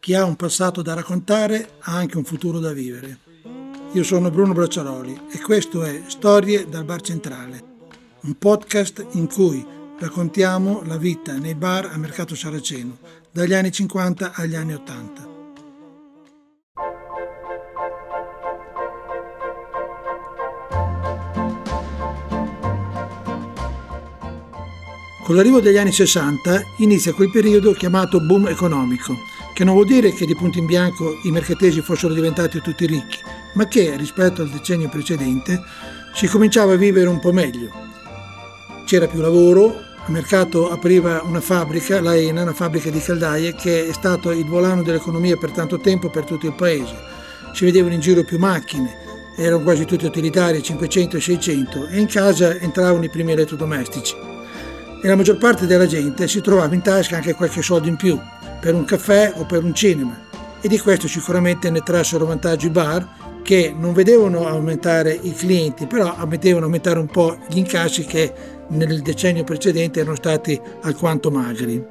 Chi ha un passato da raccontare ha anche un futuro da vivere. Io sono Bruno Bracciaroli e questo è Storie dal Bar Centrale, un podcast in cui raccontiamo la vita nei bar a Mercato Saraceno, dagli anni 50 agli anni 80. Con l'arrivo degli anni 60 inizia quel periodo chiamato boom economico, che non vuol dire che di punto in bianco i mercatesi fossero diventati tutti ricchi, ma che rispetto al decennio precedente si cominciava a vivere un po' meglio. C'era più lavoro, a mercato apriva una fabbrica, la ENA, una fabbrica di caldaie, che è stato il volano dell'economia per tanto tempo per tutto il paese. Si vedevano in giro più macchine, erano quasi tutte utilitarie, 500 e 600, e in casa entravano i primi elettrodomestici e la maggior parte della gente si trovava in tasca anche qualche soldo in più per un caffè o per un cinema e di questo sicuramente ne trassero vantaggio i bar che non vedevano aumentare i clienti però vedevano aumentare un po' gli incassi che nel decennio precedente erano stati alquanto magri.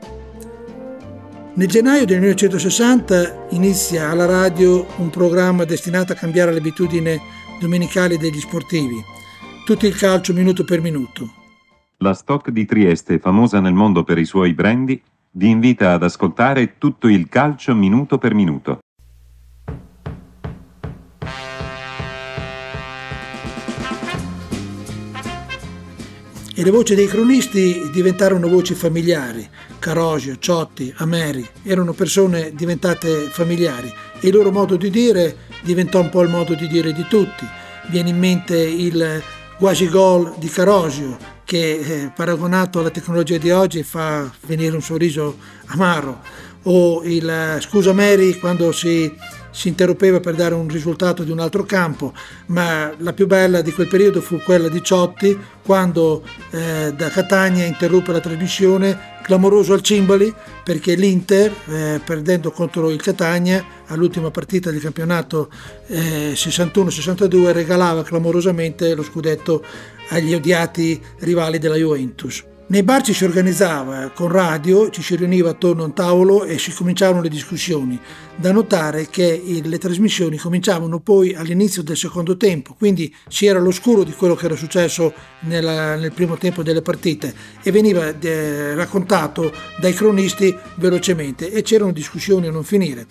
Nel gennaio del 1960 inizia alla radio un programma destinato a cambiare l'abitudine domenicale degli sportivi, tutto il calcio minuto per minuto. La Stock di Trieste, famosa nel mondo per i suoi brandy, vi invita ad ascoltare tutto il calcio minuto per minuto. E le voci dei cronisti diventarono voci familiari. Carosio, Ciotti, Ameri erano persone diventate familiari e il loro modo di dire diventò un po' il modo di dire di tutti. Viene in mente il quasi gol di Carosio, che eh, paragonato alla tecnologia di oggi fa venire un sorriso amaro, o il eh, scusa Mary quando si, si interrompeva per dare un risultato di un altro campo, ma la più bella di quel periodo fu quella di Ciotti quando eh, da Catania interruppe la trasmissione clamoroso al Cimbali perché l'Inter, eh, perdendo contro il Catania all'ultima partita del campionato eh, 61-62, regalava clamorosamente lo scudetto agli odiati rivali della Juventus. Nei bar ci si organizzava con radio, ci si riuniva attorno a un tavolo e si cominciavano le discussioni. Da notare che le trasmissioni cominciavano poi all'inizio del secondo tempo, quindi si era all'oscuro di quello che era successo nella, nel primo tempo delle partite e veniva eh, raccontato dai cronisti velocemente e c'erano discussioni a non finire.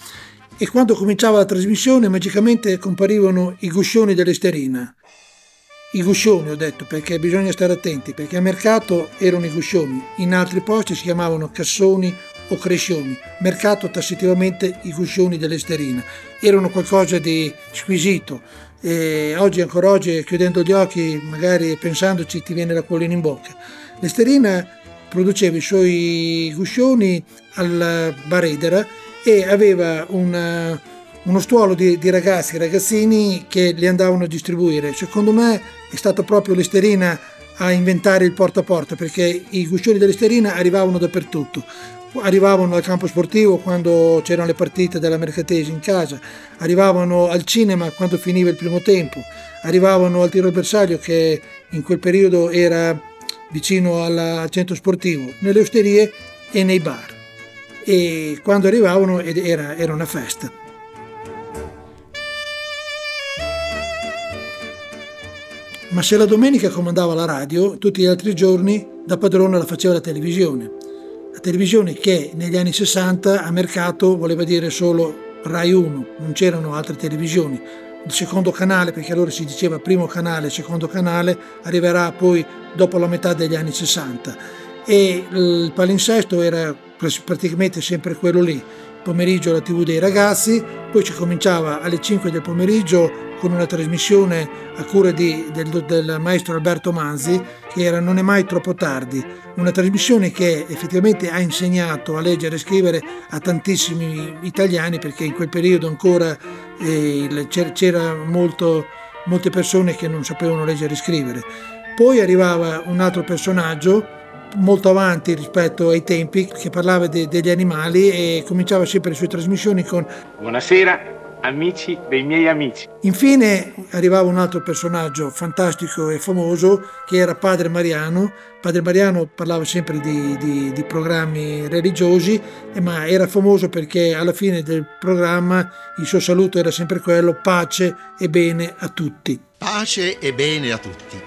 E quando cominciava la trasmissione magicamente comparivano i guscioni dell'esterina i guscioni ho detto perché bisogna stare attenti, perché a mercato erano i guscioni, in altri posti si chiamavano cassoni o crescioni, mercato tassativamente i guscioni dell'esterina, erano qualcosa di squisito e oggi ancora oggi chiudendo gli occhi magari pensandoci ti viene la collina in bocca. L'esterina produceva i suoi guscioni al Baredera e aveva una uno stuolo di, di, ragazzi, ragazzini che li andavano a distribuire. Secondo me è stata proprio l'Esterina a inventare il porta a porta perché i guscioni dell'Esterina arrivavano dappertutto. Arrivavano al campo sportivo quando c'erano le partite della Mercatesi in casa, arrivavano al cinema quando finiva il primo tempo, arrivavano al tiro al bersaglio che in quel periodo era vicino al centro sportivo, nelle osterie e nei bar. E quando arrivavano era, era una festa. Ma se la domenica comandava la radio, tutti gli altri giorni da padrone la faceva la televisione. La televisione che negli anni 60 a mercato voleva dire solo Rai 1, non c'erano altre televisioni. Il secondo canale, perché allora si diceva primo canale, secondo canale, arriverà poi dopo la metà degli anni 60. E il palinsesto era praticamente sempre quello lì. Pomeriggio la TV dei ragazzi, poi ci cominciava alle 5 del pomeriggio con una trasmissione a cura di, del, del, maestro Alberto Manzi che era Non è mai troppo tardi, una trasmissione che effettivamente ha insegnato a leggere e scrivere a tantissimi italiani perché in quel periodo ancora eh, c'era molto, molte persone che non sapevano leggere e scrivere. Poi arrivava un altro personaggio molto avanti rispetto ai tempi che parlava de, degli animali e cominciava sempre le sue trasmissioni con Buonasera, amici dei miei amici. Infine arrivava un altro personaggio fantastico e famoso che era Padre Mariano. Padre Mariano parlava sempre di, di, di programmi religiosi, ma era famoso perché alla fine del programma il suo saluto era sempre quello, pace e bene a tutti. Pace e bene a tutti.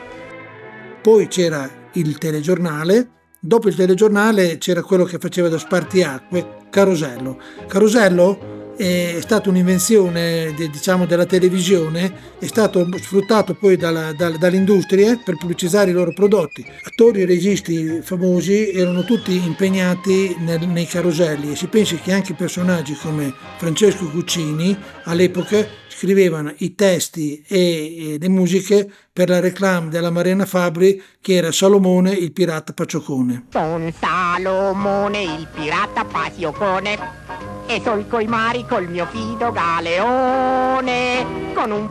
Poi c'era il telegiornale, dopo il telegiornale c'era quello che faceva da spartiacque, Carosello. Carosello è stata un'invenzione diciamo, della televisione, è stato sfruttato poi dalla, dalla, dalle industrie per pubblicizzare i loro prodotti. Attori e registi famosi erano tutti impegnati nel, nei caroselli e si pensi che anche personaggi come Francesco Cuccini all'epoca scrivevano i testi e, e le musiche per la reclame della Marina Fabri che era Salomone il pirata Paciocone. Son Salomone il pirata Paciocone e solco i mari col mio fido galeone con un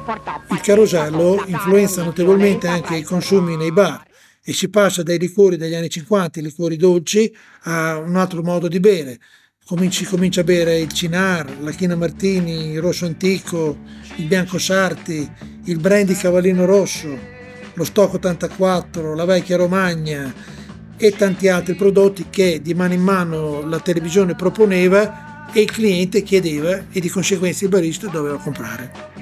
Il carosello influenza notevolmente anche i consumi nei bar e si passa dai liquori degli anni 50, i liquori dolci, a un altro modo di bere. Cominci, comincia a bere il Cinar, la China Martini, il Rosso Antico, il Bianco Sarti, il Brandy Cavallino Rosso, lo Stock 84, la Vecchia Romagna e tanti altri prodotti che di mano in mano la televisione proponeva e il cliente chiedeva e di conseguenza il barista doveva comprare.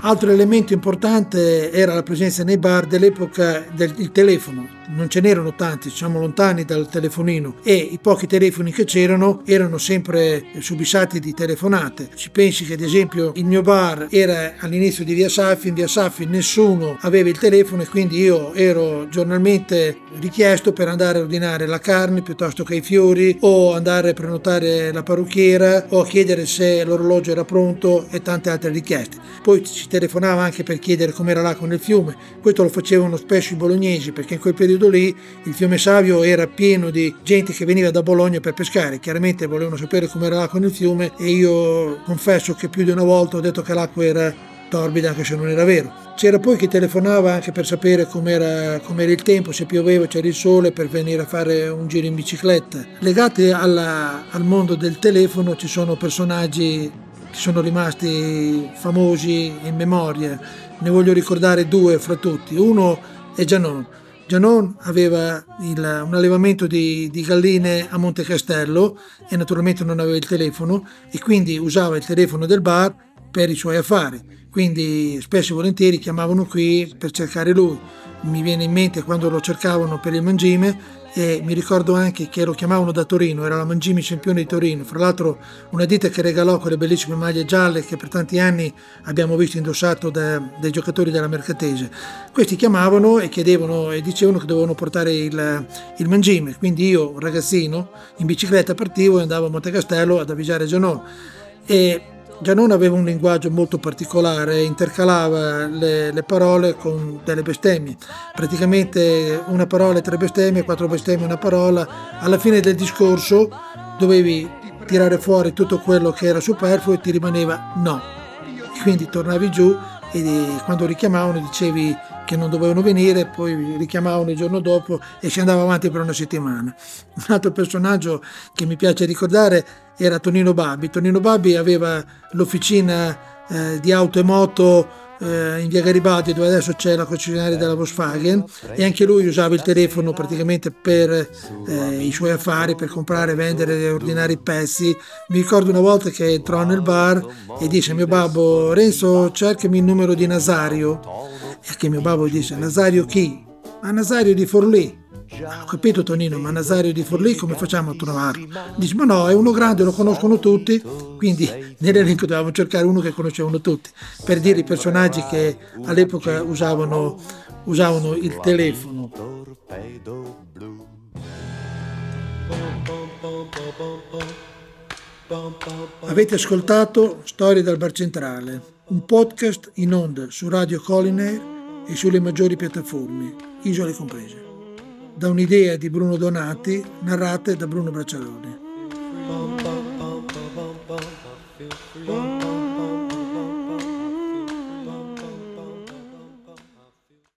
Altro elemento importante era la presenza nei bar dell'epoca del telefono. Non ce n'erano tanti, siamo lontani dal telefonino e i pochi telefoni che c'erano erano sempre subissati di telefonate. Ci pensi che ad esempio il mio bar era all'inizio di Via Saffi, in Via Saffi nessuno aveva il telefono e quindi io ero giornalmente richiesto per andare a ordinare la carne piuttosto che i fiori o andare a prenotare la parrucchiera o a chiedere se l'orologio era pronto e tante altre richieste. Poi ci telefonava anche per chiedere com'era l'acqua nel fiume. Questo lo facevano spesso i bolognesi perché in quel periodo lì il fiume Savio era pieno di gente che veniva da Bologna per pescare. Chiaramente volevano sapere com'era l'acqua nel fiume e io confesso che più di una volta ho detto che l'acqua era torbida anche se non era vero. C'era poi chi telefonava anche per sapere com'era, com'era il tempo, se pioveva, c'era il sole, per venire a fare un giro in bicicletta. Legati alla, al mondo del telefono ci sono personaggi sono rimasti famosi in memoria. Ne voglio ricordare due fra tutti. Uno è Gianon. Gianon aveva il, un allevamento di, di, galline a Monte Castello e naturalmente non aveva il telefono e quindi usava il telefono del bar per i suoi affari. Quindi spesso e volentieri chiamavano qui per cercare lui. Mi viene in mente quando lo cercavano per il mangime e mi ricordo anche che lo chiamavano da Torino, era la Mangimi Campione di Torino, fra l'altro una ditta che regalò quelle bellissime maglie gialle che per tanti anni abbiamo visto indossato da, dai giocatori della Mercatese. Questi chiamavano e chiedevano e dicevano che dovevano portare il, il mangime, quindi io, ragazzino, in bicicletta partivo e andavo a Monte Castello ad avvisare Gianò. Giannone aveva un linguaggio molto particolare, intercalava le, le, parole con delle bestemmie, praticamente una parola tre bestemmie, quattro bestemmie una parola. Alla fine del discorso dovevi tirare fuori tutto quello che era superfluo e ti rimaneva no. Quindi tornavi giù e quando richiamavano dicevi che non dovevano venire, poi richiamavano il giorno dopo e si andava avanti per una settimana. Un altro personaggio che mi piace ricordare era Tonino Babbi. Tonino Babbi aveva l'officina eh, di auto e moto eh, in via Garibaldi dove adesso c'è la concessionaria della Volkswagen e anche lui usava il telefono praticamente per eh, i suoi affari, per comprare, vendere e ordinare i pezzi. Mi ricordo una volta che entrò nel bar e disse a mio babbo Renzo cercami il numero di Nasario e che mio babbo disse Nasario chi? A Nasario di Forlì ho capito Tonino, ma Nazario di Forlì come facciamo a trovarlo? Dice, ma no, è uno grande, lo conoscono tutti, quindi nell'elenco dovevamo cercare uno che conoscevano tutti, per dire i personaggi che all'epoca usavano, usavano il telefono. Avete ascoltato Storie dal Bar Centrale, un podcast in onda su Radio Collinair e sulle maggiori piattaforme, isole comprese da un'idea di Bruno Donati, narrate da Bruno Braccialoni.